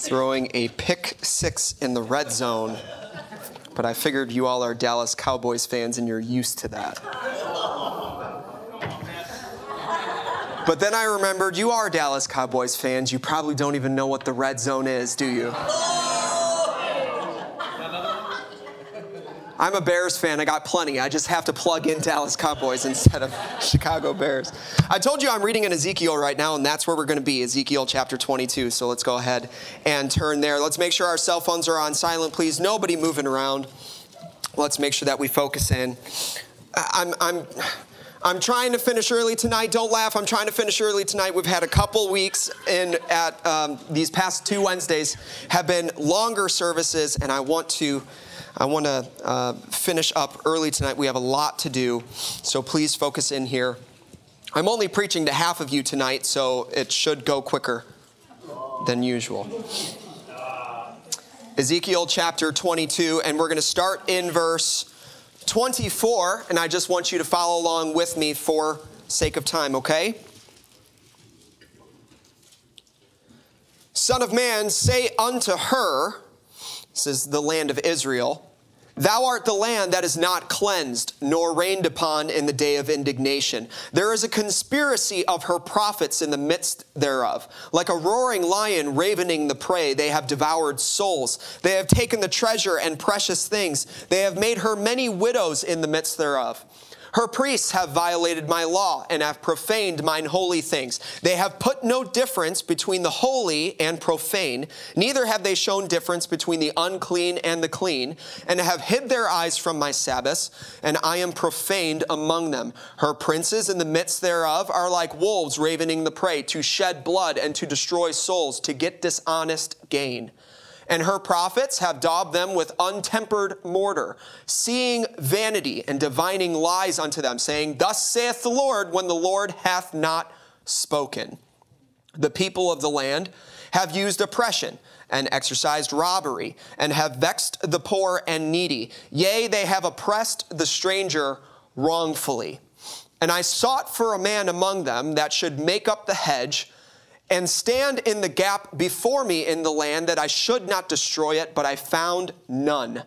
throwing a pick six in the red zone, but I figured you all are Dallas Cowboys fans and you're used to that. But then I remembered you are Dallas Cowboys fans. You probably don't even know what the red zone is, do you? I'm a Bears fan. I got plenty. I just have to plug in Dallas Cowboys instead of Chicago Bears. I told you I'm reading in Ezekiel right now, and that's where we're going to be Ezekiel chapter 22. So let's go ahead and turn there. Let's make sure our cell phones are on silent, please. Nobody moving around. Let's make sure that we focus in. I'm, I'm, I'm trying to finish early tonight. Don't laugh. I'm trying to finish early tonight. We've had a couple weeks in at um, these past two Wednesdays have been longer services, and I want to I want to uh, finish up early tonight. We have a lot to do, so please focus in here. I'm only preaching to half of you tonight, so it should go quicker than usual. Ezekiel chapter 22, and we're going to start in verse 24, and I just want you to follow along with me for sake of time, okay? Son of man, say unto her, this is the land of Israel. Thou art the land that is not cleansed, nor rained upon in the day of indignation. There is a conspiracy of her prophets in the midst thereof. Like a roaring lion ravening the prey, they have devoured souls. They have taken the treasure and precious things. They have made her many widows in the midst thereof. Her priests have violated my law and have profaned mine holy things. They have put no difference between the holy and profane, neither have they shown difference between the unclean and the clean, and have hid their eyes from my Sabbaths, and I am profaned among them. Her princes in the midst thereof are like wolves ravening the prey, to shed blood and to destroy souls, to get dishonest gain and her prophets have daubed them with untempered mortar, seeing vanity and divining lies unto them, saying, Thus saith the Lord, when the Lord hath not spoken. The people of the land have used oppression and exercised robbery, and have vexed the poor and needy. Yea, they have oppressed the stranger wrongfully. And I sought for a man among them that should make up the hedge and stand in the gap before me in the land that I should not destroy it, but I found none.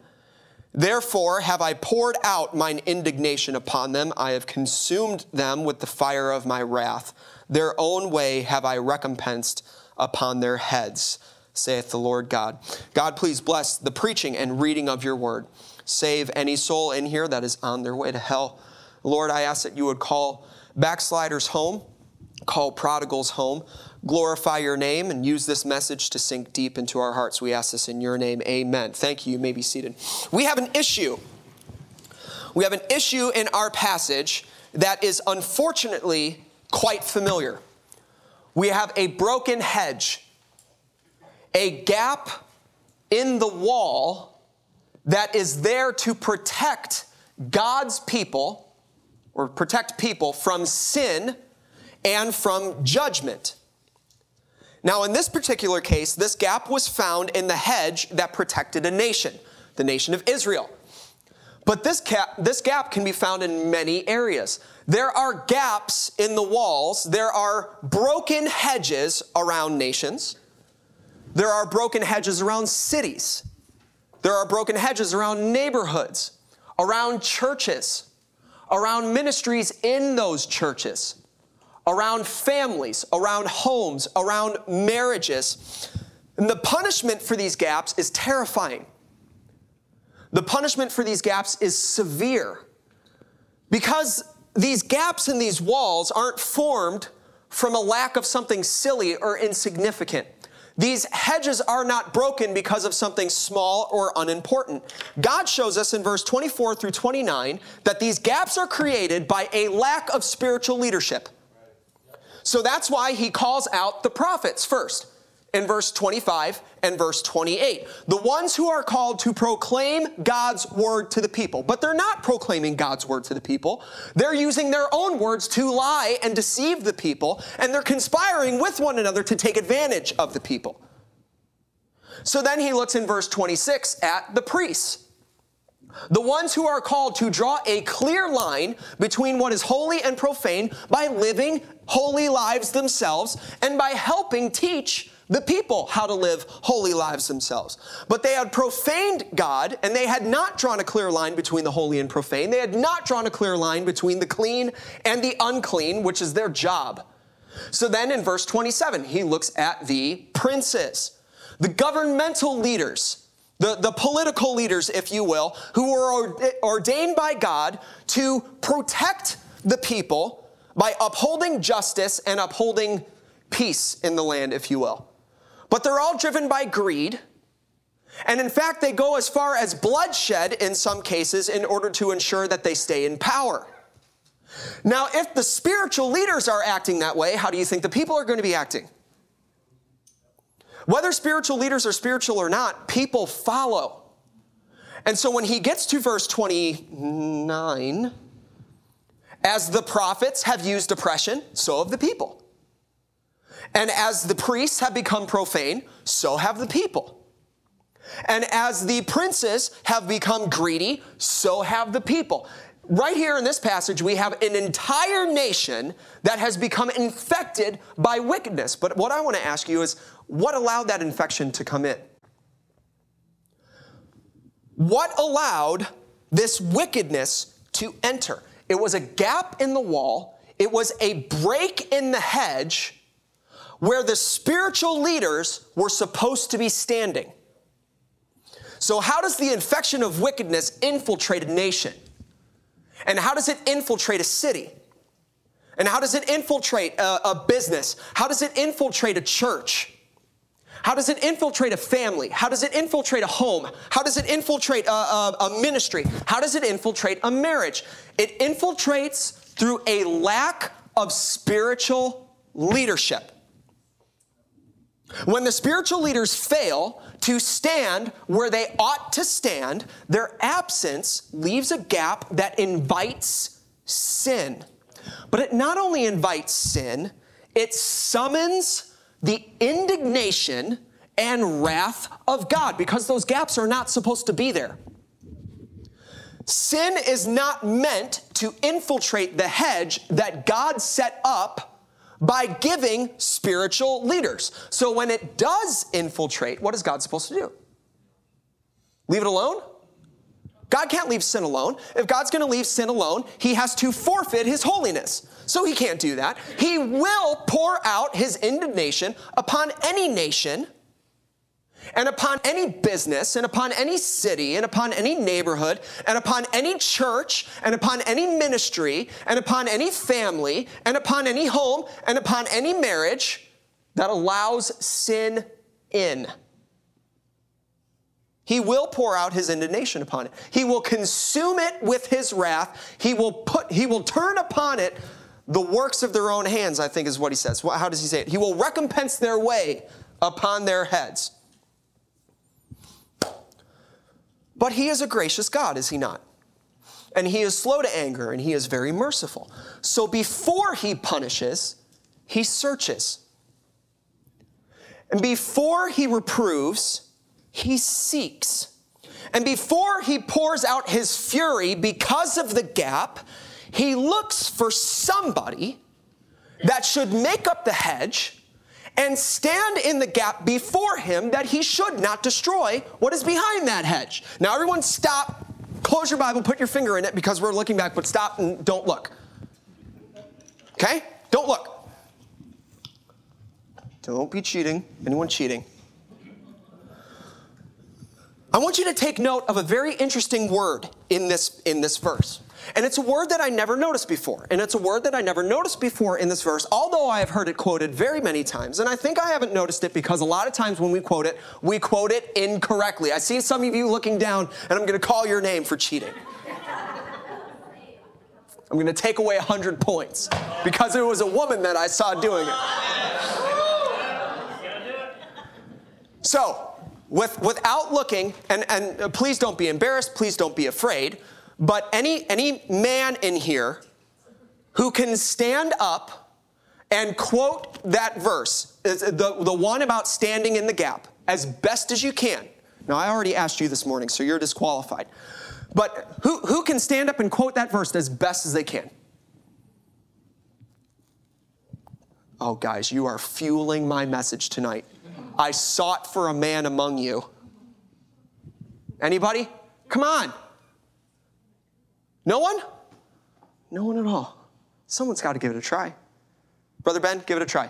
Therefore have I poured out mine indignation upon them. I have consumed them with the fire of my wrath. Their own way have I recompensed upon their heads, saith the Lord God. God, please bless the preaching and reading of your word. Save any soul in here that is on their way to hell. Lord, I ask that you would call backsliders home, call prodigals home glorify your name and use this message to sink deep into our hearts. We ask this in your name. Amen. Thank you. You may be seated. We have an issue. We have an issue in our passage that is unfortunately quite familiar. We have a broken hedge, a gap in the wall that is there to protect God's people or protect people from sin and from judgment. Now, in this particular case, this gap was found in the hedge that protected a nation, the nation of Israel. But this gap, this gap can be found in many areas. There are gaps in the walls, there are broken hedges around nations, there are broken hedges around cities, there are broken hedges around neighborhoods, around churches, around ministries in those churches around families, around homes, around marriages. And the punishment for these gaps is terrifying. The punishment for these gaps is severe because these gaps in these walls aren't formed from a lack of something silly or insignificant. These hedges are not broken because of something small or unimportant. God shows us in verse 24 through 29 that these gaps are created by a lack of spiritual leadership. So that's why he calls out the prophets first. in verse 25 and verse 28. The ones who are called to proclaim God's word to the people. But they're not proclaiming God's word to the people. They're using their own words to lie and deceive the people, and they're conspiring with one another to take advantage of the people. So then he looks in verse 26 at the priests. The ones who are called to draw a clear line between what is holy and profane by living holy lives themselves and by helping teach the people how to live holy lives themselves. But they had profaned God and they had not drawn a clear line between the holy and profane. They had not drawn a clear line between the clean and the unclean, which is their job. So then in verse 27, he looks at the princes, the governmental leaders, the, the political leaders, if you will, who were ordained by God to protect the people by upholding justice and upholding peace in the land, if you will. But they're all driven by greed. And in fact, they go as far as bloodshed in some cases in order to ensure that they stay in power. Now, if the spiritual leaders are acting that way, how do you think the people are going to be acting? Whether spiritual leaders are spiritual or not, people follow. And so when he gets to verse 29, as the prophets have used oppression, so have the people. And as the priests have become profane, so have the people. And as the princes have become greedy, so have the people. Right here in this passage, we have an entire nation that has become infected by wickedness. But what I want to ask you is what allowed that infection to come in? What allowed this wickedness to enter? It was a gap in the wall, it was a break in the hedge where the spiritual leaders were supposed to be standing. So, how does the infection of wickedness infiltrate a nation? And how does it infiltrate a city? And how does it infiltrate a, a, business? How does it infiltrate a church? How does it infiltrate a family? How does it infiltrate a home? How does it infiltrate a, a, a ministry? How does it infiltrate a marriage? It infiltrates through a lack of spiritual leadership. When the spiritual leaders fail to stand where they ought to stand, their absence leaves a gap that invites sin. But it not only invites sin, it summons the indignation and wrath of God because those gaps are not supposed to be there. Sin is not meant to infiltrate the hedge that God set up by giving spiritual leaders. So when it does infiltrate, what is God supposed to do? Leave it alone? God can't leave sin alone. If God's going to leave sin alone, he has to forfeit his holiness. So he can't do that. He will pour out his indignation upon any nation and upon any business, and upon any city, and upon any neighborhood, and upon any church, and upon any ministry, and upon any family, and upon any home, and upon any marriage that allows sin in. He will pour out his indignation upon it. He will consume it with his wrath. He will put he will turn upon it the works of their own hands, I think is what he says. How does he say it? He will recompense their way upon their heads. But he is a gracious God, is he not? And he is slow to anger and he is very merciful. So before he punishes, he searches. And before he reproves, he seeks. And before he pours out his fury because of the gap, he looks for somebody that should make up the hedge and stand in the gap before him that he should not destroy what is behind that hedge. Now, everyone, stop, close your Bible, put your finger in it because we're looking back, but stop and don't look. Okay? Don't look. Don't be cheating. Anyone cheating? I want you to take note of a very interesting word in this, in this verse. And it's a word that I never noticed before. And it's a word that I never noticed before in this verse, although I have heard it quoted very many times. And I think I haven't noticed it because a lot of times when we quote it, we quote it incorrectly. I see some of you looking down, and I'm going to call your name for cheating. I'm going to take away 100 points because it was a woman that I saw doing it. So, with, without looking, and, and uh, please don't be embarrassed, please don't be afraid, but any, any man in here who can stand up and quote that verse, the, the one about standing in the gap, as best as you can. Now, I already asked you this morning, so you're disqualified. But who, who can stand up and quote that verse as best as they can? Oh, guys, you are fueling my message tonight. I sought for a man among you. Anybody? Come on. No one? No one at all. Someone's got to give it a try. Brother Ben, give it a try.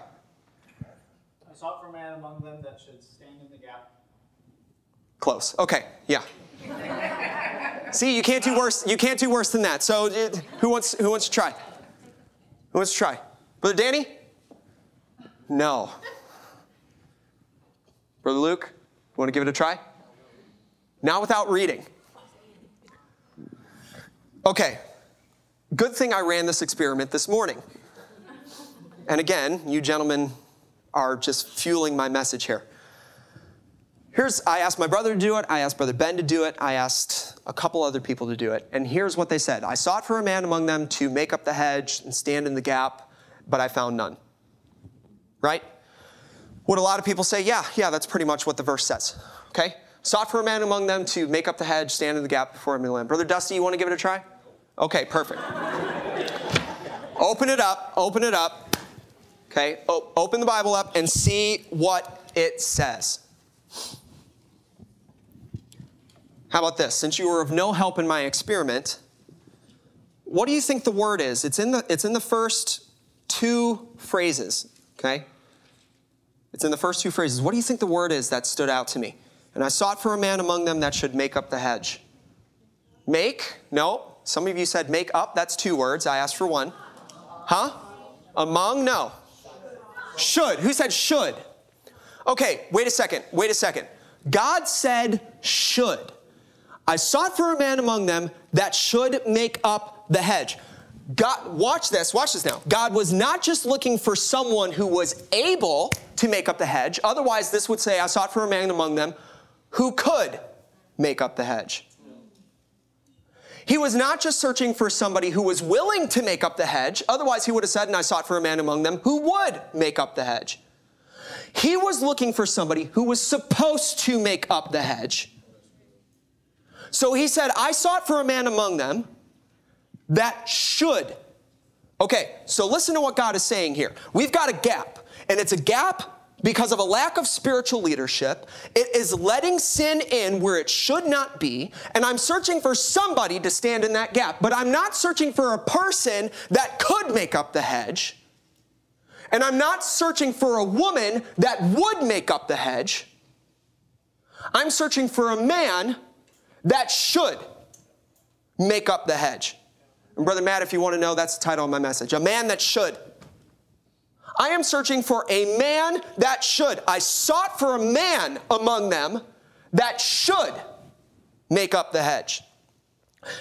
I sought for a man among them that should stand in the gap. Close. Okay, yeah. See, you can't do worse. You can't do worse than that. So, it, who wants who wants to try? Who wants to try? Brother Danny? No. Brother Luke, you want to give it a try? Not without reading. Okay. Good thing I ran this experiment this morning. And again, you gentlemen are just fueling my message here. Here's, I asked my brother to do it. I asked Brother Ben to do it. I asked a couple other people to do it. And here's what they said I sought for a man among them to make up the hedge and stand in the gap, but I found none. Right? Would a lot of people say, yeah, yeah, that's pretty much what the verse says. Okay? Sought for a man among them to make up the hedge, stand in the gap before him in land. Brother Dusty, you want to give it a try? Okay, perfect. open it up, open it up. Okay, o- open the Bible up and see what it says. How about this? Since you were of no help in my experiment, what do you think the word is? It's in the, it's in the first two phrases, okay? It's in the first two phrases. What do you think the word is that stood out to me? And I sought for a man among them that should make up the hedge. Make? No. Some of you said make up. That's two words. I asked for one. Huh? Among? No. Should. Who said should? Okay, wait a second. Wait a second. God said should. I sought for a man among them that should make up the hedge. God, watch this, watch this now. God was not just looking for someone who was able to make up the hedge. Otherwise, this would say, I sought for a man among them who could make up the hedge. He was not just searching for somebody who was willing to make up the hedge. Otherwise, he would have said, and I sought for a man among them who would make up the hedge. He was looking for somebody who was supposed to make up the hedge. So he said, I sought for a man among them that should. Okay, so listen to what God is saying here. We've got a gap, and it's a gap because of a lack of spiritual leadership. It is letting sin in where it should not be, and I'm searching for somebody to stand in that gap. But I'm not searching for a person that could make up the hedge, and I'm not searching for a woman that would make up the hedge. I'm searching for a man that should make up the hedge. And Brother Matt, if you want to know, that's the title of my message A Man That Should. I am searching for a man that should. I sought for a man among them that should make up the hedge.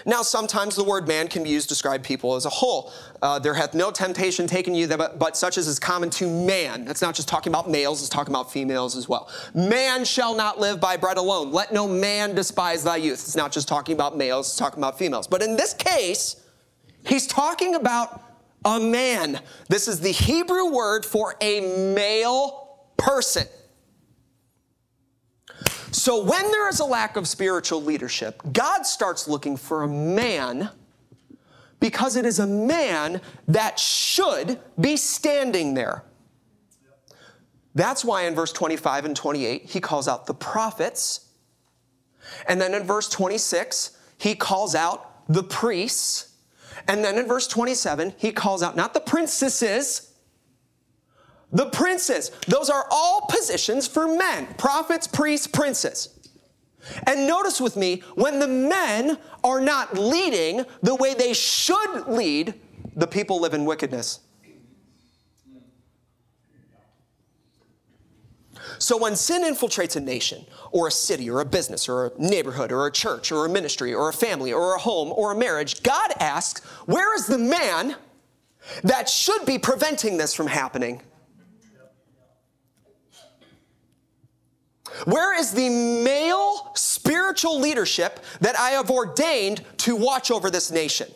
Now, sometimes the word man can be used to describe people as a whole. Uh, there hath no temptation taken you, but, but such as is common to man. That's not just talking about males, it's talking about females as well. Man shall not live by bread alone. Let no man despise thy youth. It's not just talking about males, it's talking about females. But in this case, he's talking about a man. This is the Hebrew word for a male person. So when there is a lack of spiritual leadership, God starts looking for a man because it is a man that should be standing there. That's why in verse 25 and 28, he calls out the prophets. And then in verse 26, he calls out the priests. And then in verse 27, he calls out not the princesses, the princes. Those are all positions for men prophets, priests, princes. And notice with me, when the men are not leading the way they should lead, the people live in wickedness. So when sin infiltrates a nation, or a city, or a business, or a neighborhood, or a church, or a ministry, or a family, or a home, or a marriage, God asks, Where is the man that should be preventing this from happening? Where is the male spiritual leadership that I have ordained to watch over this nation?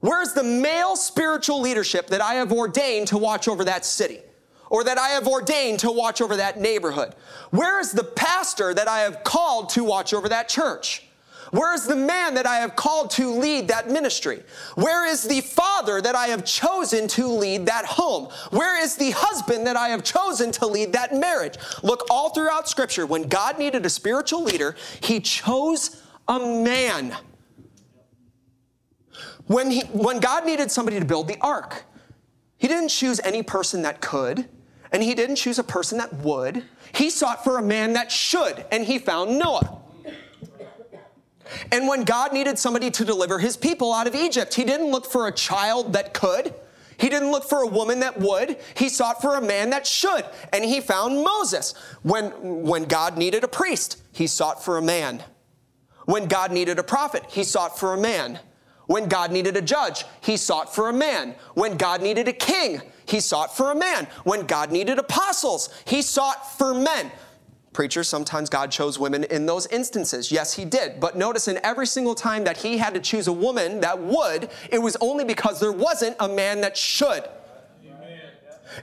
Where is the male spiritual leadership that I have ordained to watch over that city? Or that I have ordained to watch over that neighborhood? Where is the pastor that I have called to watch over that church? Where is the man that I have called to lead that ministry? Where is the father that I have chosen to lead that home? Where is the husband that I have chosen to lead that marriage? Look all throughout Scripture, when God needed a spiritual leader, he chose a man. When, he, when God needed somebody to build the ark, he didn't choose any person that could, and he didn't choose a person that would. He sought for a man that should, and he found Noah. And when God needed somebody to deliver his people out of Egypt, he didn't look for a child that could. He didn't look for a woman that would. He sought for a man that should. And he found Moses. When, when God needed a priest, he sought for a man. When God needed a prophet, he sought for a man. When God needed a judge, he sought for a man. When God needed a king, he sought for a man. When God needed apostles, he sought for men. Preacher, sometimes God chose women in those instances. Yes, he did. But notice in every single time that he had to choose a woman that would, it was only because there wasn't a man that should.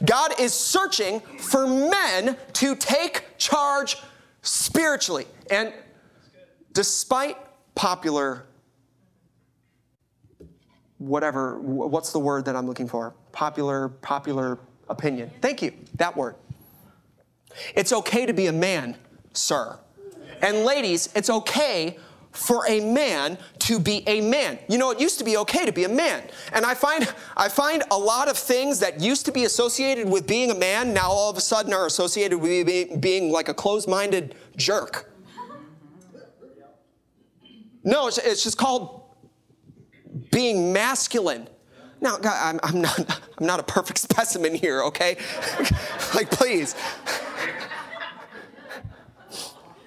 God is searching for men to take charge spiritually. And despite popular, whatever, what's the word that I'm looking for? Popular, popular opinion. Thank you, that word. It's okay to be a man, sir. And ladies, it's okay for a man to be a man. You know, it used to be okay to be a man. And I find I find a lot of things that used to be associated with being a man now all of a sudden are associated with being like a closed-minded jerk. No, it's, it's just called being masculine. Now, God, I'm, I'm, not, I'm not a perfect specimen here, okay? like, please.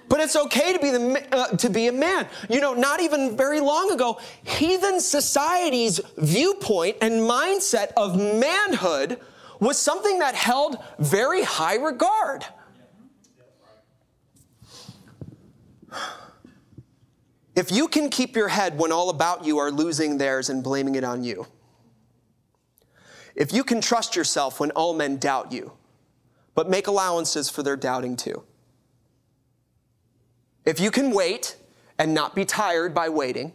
But it's okay to be, the, uh, to be a man. You know, not even very long ago, heathen society's viewpoint and mindset of manhood was something that held very high regard. If you can keep your head when all about you are losing theirs and blaming it on you, if you can trust yourself when all men doubt you, but make allowances for their doubting too, if you can wait and not be tired by waiting,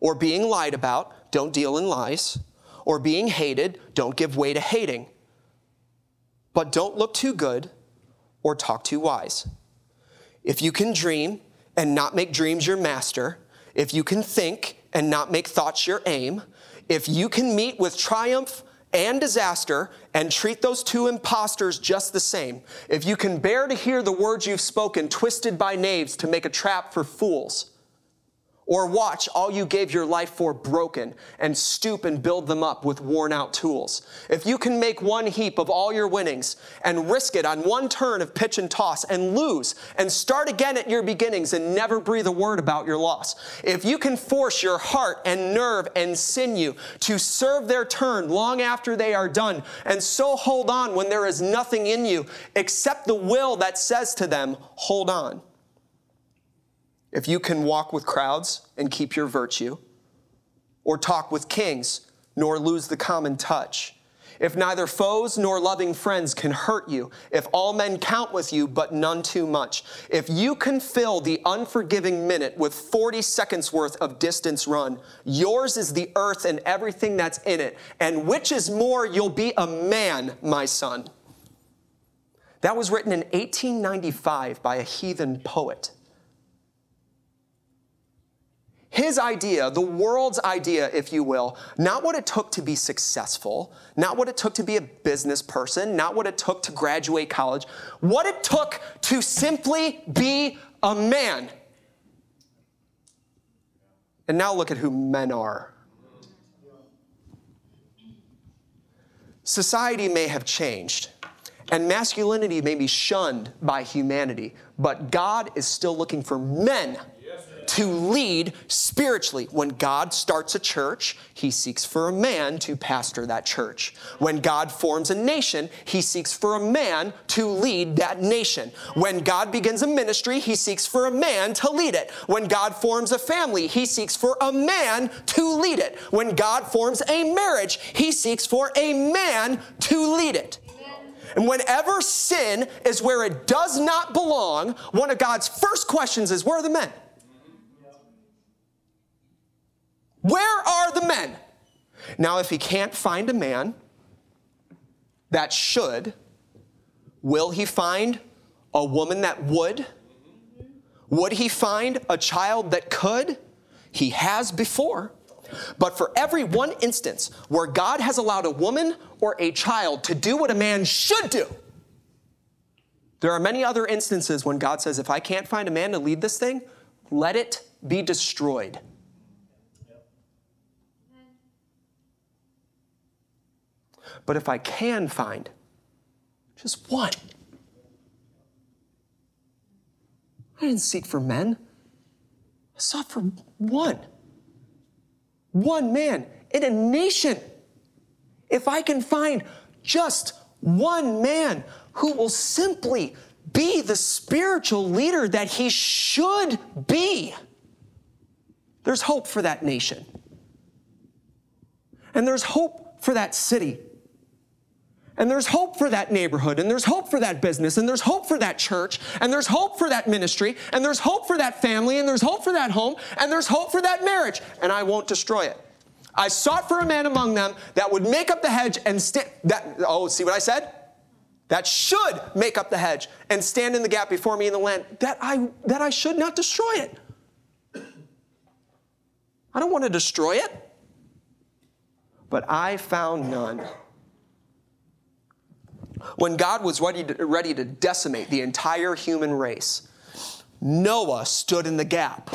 or being lied about, don't deal in lies, or being hated, don't give way to hating. But don't look too good or talk too wise. If you can dream and not make dreams your master, if you can think and not make thoughts your aim, if you can meet with triumph and disaster and treat those two impostors just the same. If you can bear to hear the words you've spoken twisted by knaves to make a trap for fools, or watch all you gave your life for broken and stoop and build them up with worn out tools. If you can make one heap of all your winnings and risk it on one turn of pitch and toss and lose and start again at your beginnings and never breathe a word about your loss. If you can force your heart and nerve and sinew to serve their turn long after they are done and so hold on when there is nothing in you except the will that says to them, hold on. If you can walk with crowds and keep your virtue, or talk with kings nor lose the common touch, if neither foes nor loving friends can hurt you, if all men count with you but none too much, if you can fill the unforgiving minute with 40 seconds worth of distance run, yours is the earth and everything that's in it, and which is more, you'll be a man, my son. That was written in 1895 by a heathen poet. His idea, the world's idea, if you will, not what it took to be successful, not what it took to be a business person, not what it took to graduate college, what it took to simply be a man. And now look at who men are. Society may have changed, and masculinity may be shunned by humanity, but God is still looking for men to lead spiritually. When God starts a church, he seeks for a man to pastor that church. When God forms a nation, he seeks for a man to lead that nation. When God begins a ministry, he seeks for a man to lead it. When God forms a family, he seeks for a man to lead it. When God forms a marriage, he seeks for a man to lead it. And whenever sin is where it does not belong, one of God's first questions is where are the men? Where are the men? Now, if he can't find a man that should, will he find a woman that would? Would he find a child that could? He has before. But for every one instance where God has allowed a woman or a child to do what a man should do, there are many other instances when God says, if I can't find a man to lead this thing, let it be destroyed. But if I can find just one, I didn't seek for men, I sought for one. One man in a nation. If I can find just one man who will simply be the spiritual leader that he should be, there's hope for that nation. And there's hope for that city. And there's hope for that neighborhood, and there's hope for that business, and there's hope for that church, and there's hope for that ministry, and there's hope for that family, and there's hope for that home, and there's hope for that marriage, and I won't destroy it. I sought for a man among them that would make up the hedge and stand. That oh, see what I said? That should make up the hedge and stand in the gap before me in the land. That I that I should not destroy it. I don't want to destroy it. But I found none. When God was ready to, ready to decimate the entire human race, Noah stood in the gap.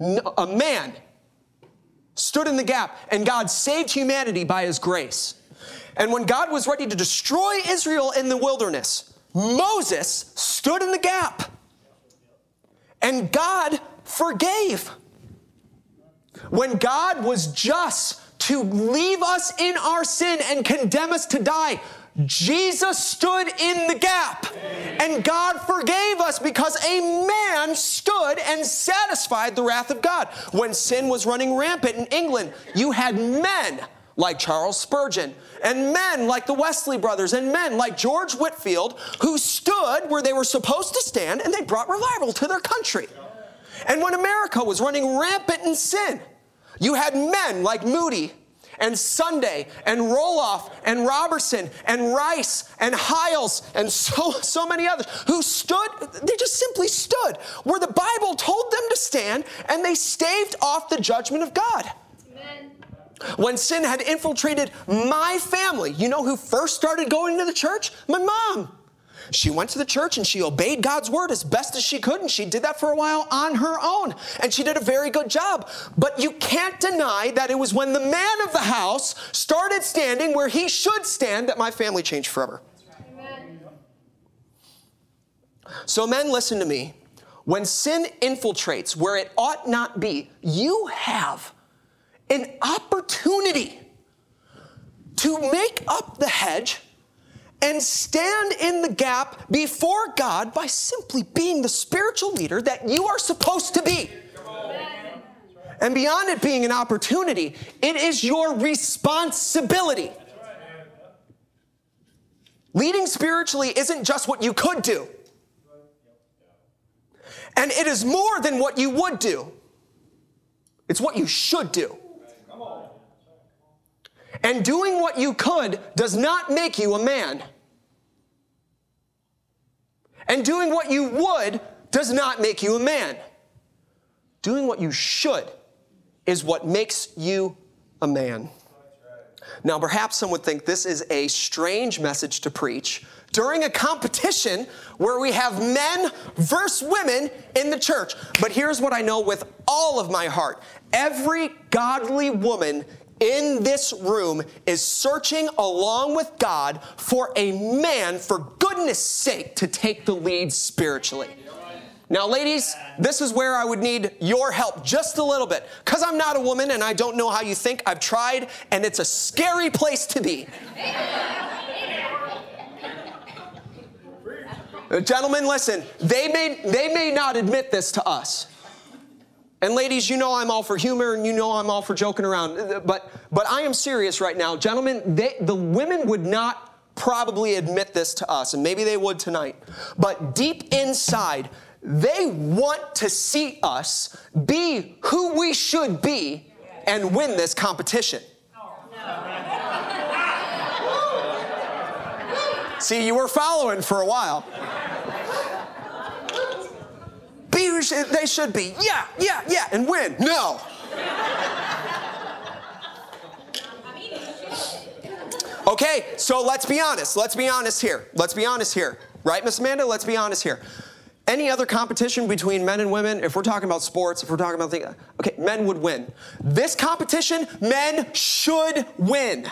No, a man stood in the gap, and God saved humanity by his grace. And when God was ready to destroy Israel in the wilderness, Moses stood in the gap. And God forgave. When God was just to leave us in our sin and condemn us to die. Jesus stood in the gap and God forgave us because a man stood and satisfied the wrath of God. When sin was running rampant in England, you had men like Charles Spurgeon and men like the Wesley brothers and men like George Whitefield who stood where they were supposed to stand and they brought revival to their country. And when America was running rampant in sin, you had men like Moody and Sunday and Roloff and Roberson and Rice and Hyles and so, so many others who stood, they just simply stood where the Bible told them to stand and they staved off the judgment of God. When sin had infiltrated my family, you know who first started going to the church? My mom. She went to the church and she obeyed God's word as best as she could, and she did that for a while on her own. And she did a very good job. But you can't deny that it was when the man of the house started standing where he should stand that my family changed forever. Amen. So, men, listen to me. When sin infiltrates where it ought not be, you have an opportunity to make up the hedge and stand in the gap before God by simply being the spiritual leader that you are supposed to be. And beyond it being an opportunity, it is your responsibility. Leading spiritually isn't just what you could do, and it is more than what you would do, it's what you should do. And doing what you could does not make you a man. And doing what you would does not make you a man. Doing what you should is what makes you a man. Now, perhaps some would think this is a strange message to preach during a competition where we have men versus women in the church. But here's what I know with all of my heart every godly woman in this room is searching along with God for a man, for goodness sake, to take the lead spiritually. Now, ladies, this is where I would need your help just a little bit. Because I'm not a woman and I don't know how you think. I've tried, and it's a scary place to be. Gentlemen, listen, they may, they may not admit this to us. And ladies, you know I'm all for humor and you know I'm all for joking around. But, but I am serious right now. Gentlemen, they, the women would not probably admit this to us, and maybe they would tonight. But deep inside, they want to see us be who we should be and win this competition. See, you were following for a while. Sh- they should be. Yeah, yeah, yeah, and win. No. Okay, so let's be honest. Let's be honest here. Let's be honest here. Right, Miss Amanda? Let's be honest here. Any other competition between men and women, if we're talking about sports, if we're talking about things, okay, men would win. This competition, men should win.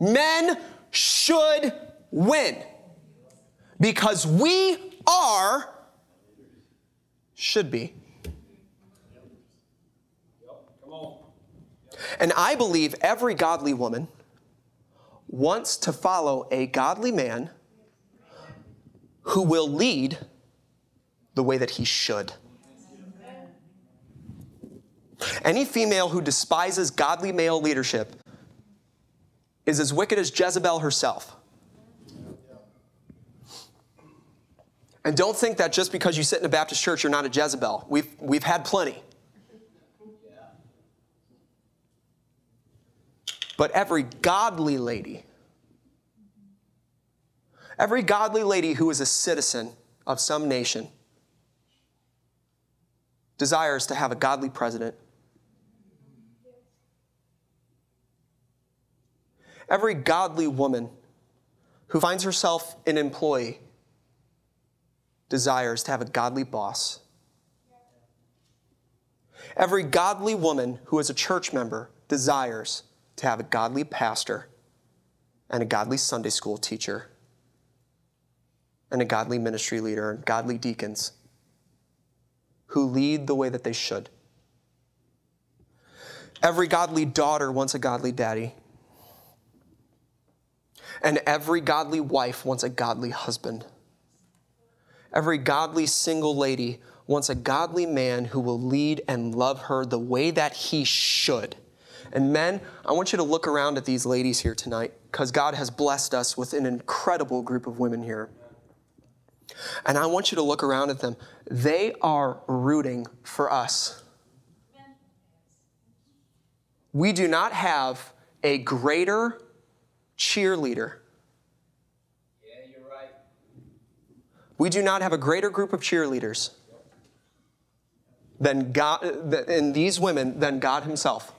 Men should win. Because we are, should be. And I believe every godly woman wants to follow a godly man who will lead the way that he should. Any female who despises godly male leadership is as wicked as Jezebel herself. And don't think that just because you sit in a Baptist church, you're not a Jezebel. We've, we've had plenty. But every godly lady, every godly lady who is a citizen of some nation, desires to have a godly president. Every godly woman who finds herself an employee desires to have a godly boss. Every godly woman who is a church member desires to have a godly pastor and a godly Sunday school teacher and a godly ministry leader and godly deacons who lead the way that they should. Every godly daughter wants a godly daddy. And every godly wife wants a godly husband. Every godly single lady wants a godly man who will lead and love her the way that he should. And men, I want you to look around at these ladies here tonight because God has blessed us with an incredible group of women here. And I want you to look around at them. They are rooting for us. We do not have a greater cheerleader. Yeah, you're right. We do not have a greater group of cheerleaders than God in these women than God Himself.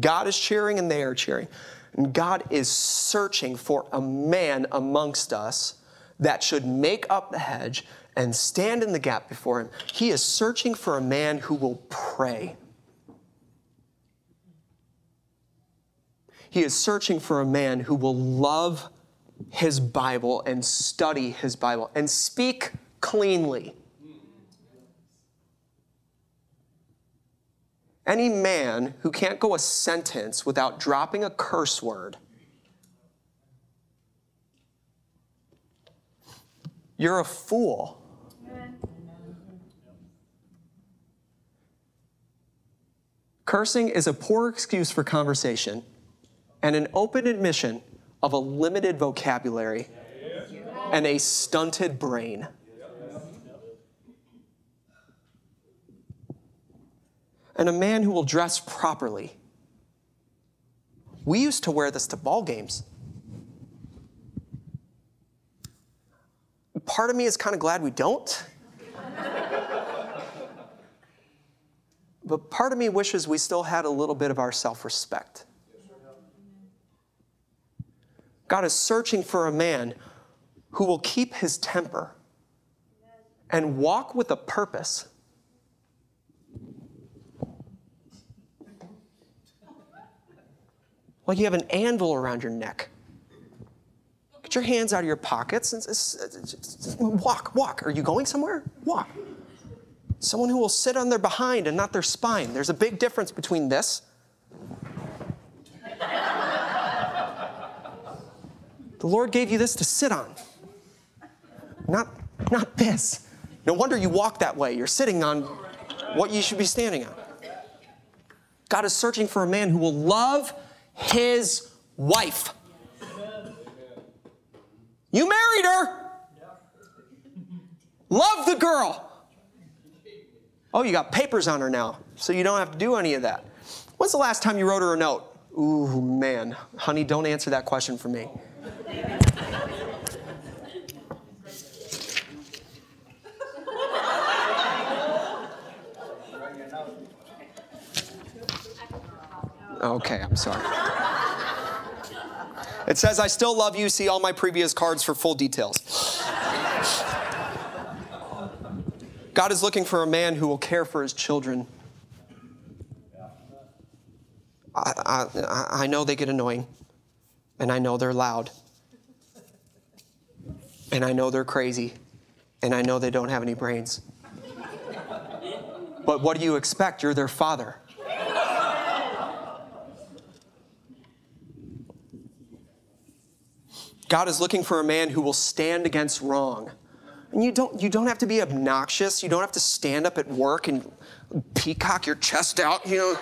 God is cheering and they are cheering. And God is searching for a man amongst us that should make up the hedge and stand in the gap before him. He is searching for a man who will pray. He is searching for a man who will love his Bible and study his Bible and speak cleanly. Any man who can't go a sentence without dropping a curse word, you're a fool. Cursing is a poor excuse for conversation and an open admission of a limited vocabulary and a stunted brain. and a man who will dress properly. We used to wear this to ball games. Part of me is kind of glad we don't. but part of me wishes we still had a little bit of our self respect. God is searching for a man who will keep his temper and walk with a purpose. Like you have an anvil around your neck. Get your hands out of your pockets and walk, walk. Are you going somewhere? Walk. Someone who will sit on their behind and not their spine. There's a big difference between this. The Lord gave you this to sit on, not, not this. No wonder you walk that way. You're sitting on what you should be standing on. God is searching for a man who will love his wife. You married her. Love the girl. Oh, you got papers on her now, so you don't have to do any of that. When's the last time you wrote her a note? Ooh, man. Honey, don't answer that question for me. Okay, I'm sorry. It says, I still love you. See all my previous cards for full details. God is looking for a man who will care for his children. I, I, I know they get annoying, and I know they're loud, and I know they're crazy, and I know they don't have any brains. But what do you expect? You're their father. God is looking for a man who will stand against wrong. And you don't, you don't have to be obnoxious. You don't have to stand up at work and peacock your chest out, you know.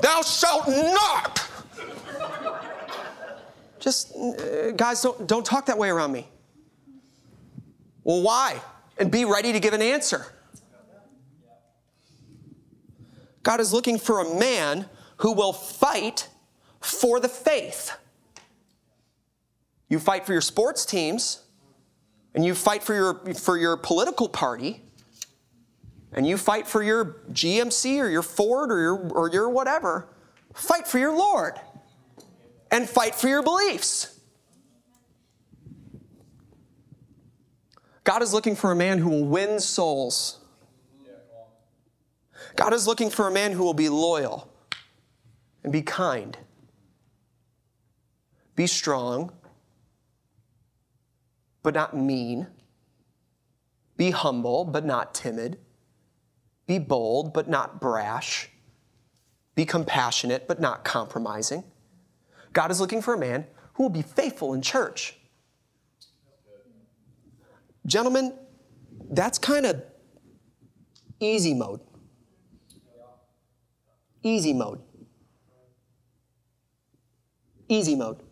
Thou shalt not! Just, uh, guys, don't, don't talk that way around me. Well, why? And be ready to give an answer. God is looking for a man who will fight for the faith. You fight for your sports teams, and you fight for your, for your political party, and you fight for your GMC or your Ford or your, or your whatever. Fight for your Lord and fight for your beliefs. God is looking for a man who will win souls. God is looking for a man who will be loyal and be kind, be strong, but not mean. Be humble, but not timid. Be bold, but not brash. Be compassionate, but not compromising. God is looking for a man who will be faithful in church. Gentlemen, that's kind of easy mode. Easy mode. Easy mode.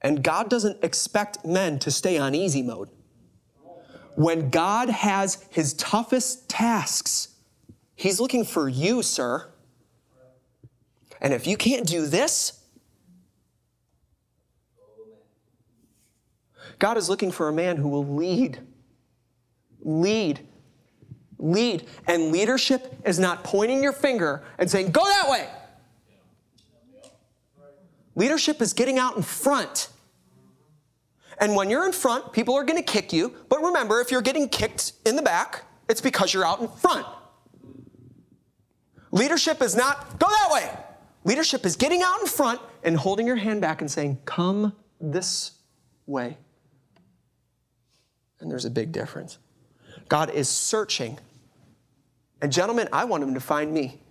And God doesn't expect men to stay on easy mode. When God has his toughest tasks, he's looking for you, sir. And if you can't do this, God is looking for a man who will lead. Lead. Lead. And leadership is not pointing your finger and saying, go that way. Leadership is getting out in front and when you're in front, people are going to kick you. But remember, if you're getting kicked in the back, it's because you're out in front. Leadership is not go that way. Leadership is getting out in front and holding your hand back and saying, Come this way. And there's a big difference. God is searching. And, gentlemen, I want him to find me.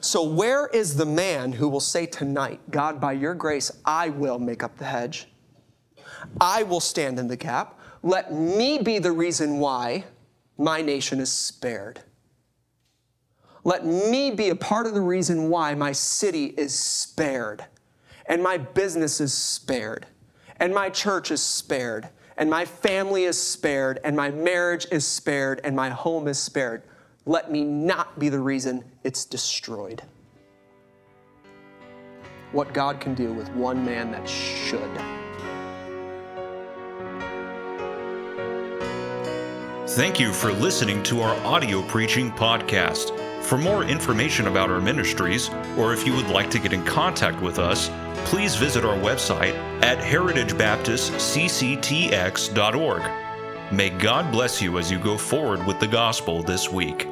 So, where is the man who will say tonight, God, by your grace, I will make up the hedge? I will stand in the gap. Let me be the reason why my nation is spared. Let me be a part of the reason why my city is spared, and my business is spared, and my church is spared, and my family is spared, and my marriage is spared, and my home is spared. Let me not be the reason it's destroyed. What God can do with one man that should. Thank you for listening to our audio preaching podcast. For more information about our ministries, or if you would like to get in contact with us, please visit our website at heritagebaptistcctx.org. May God bless you as you go forward with the gospel this week.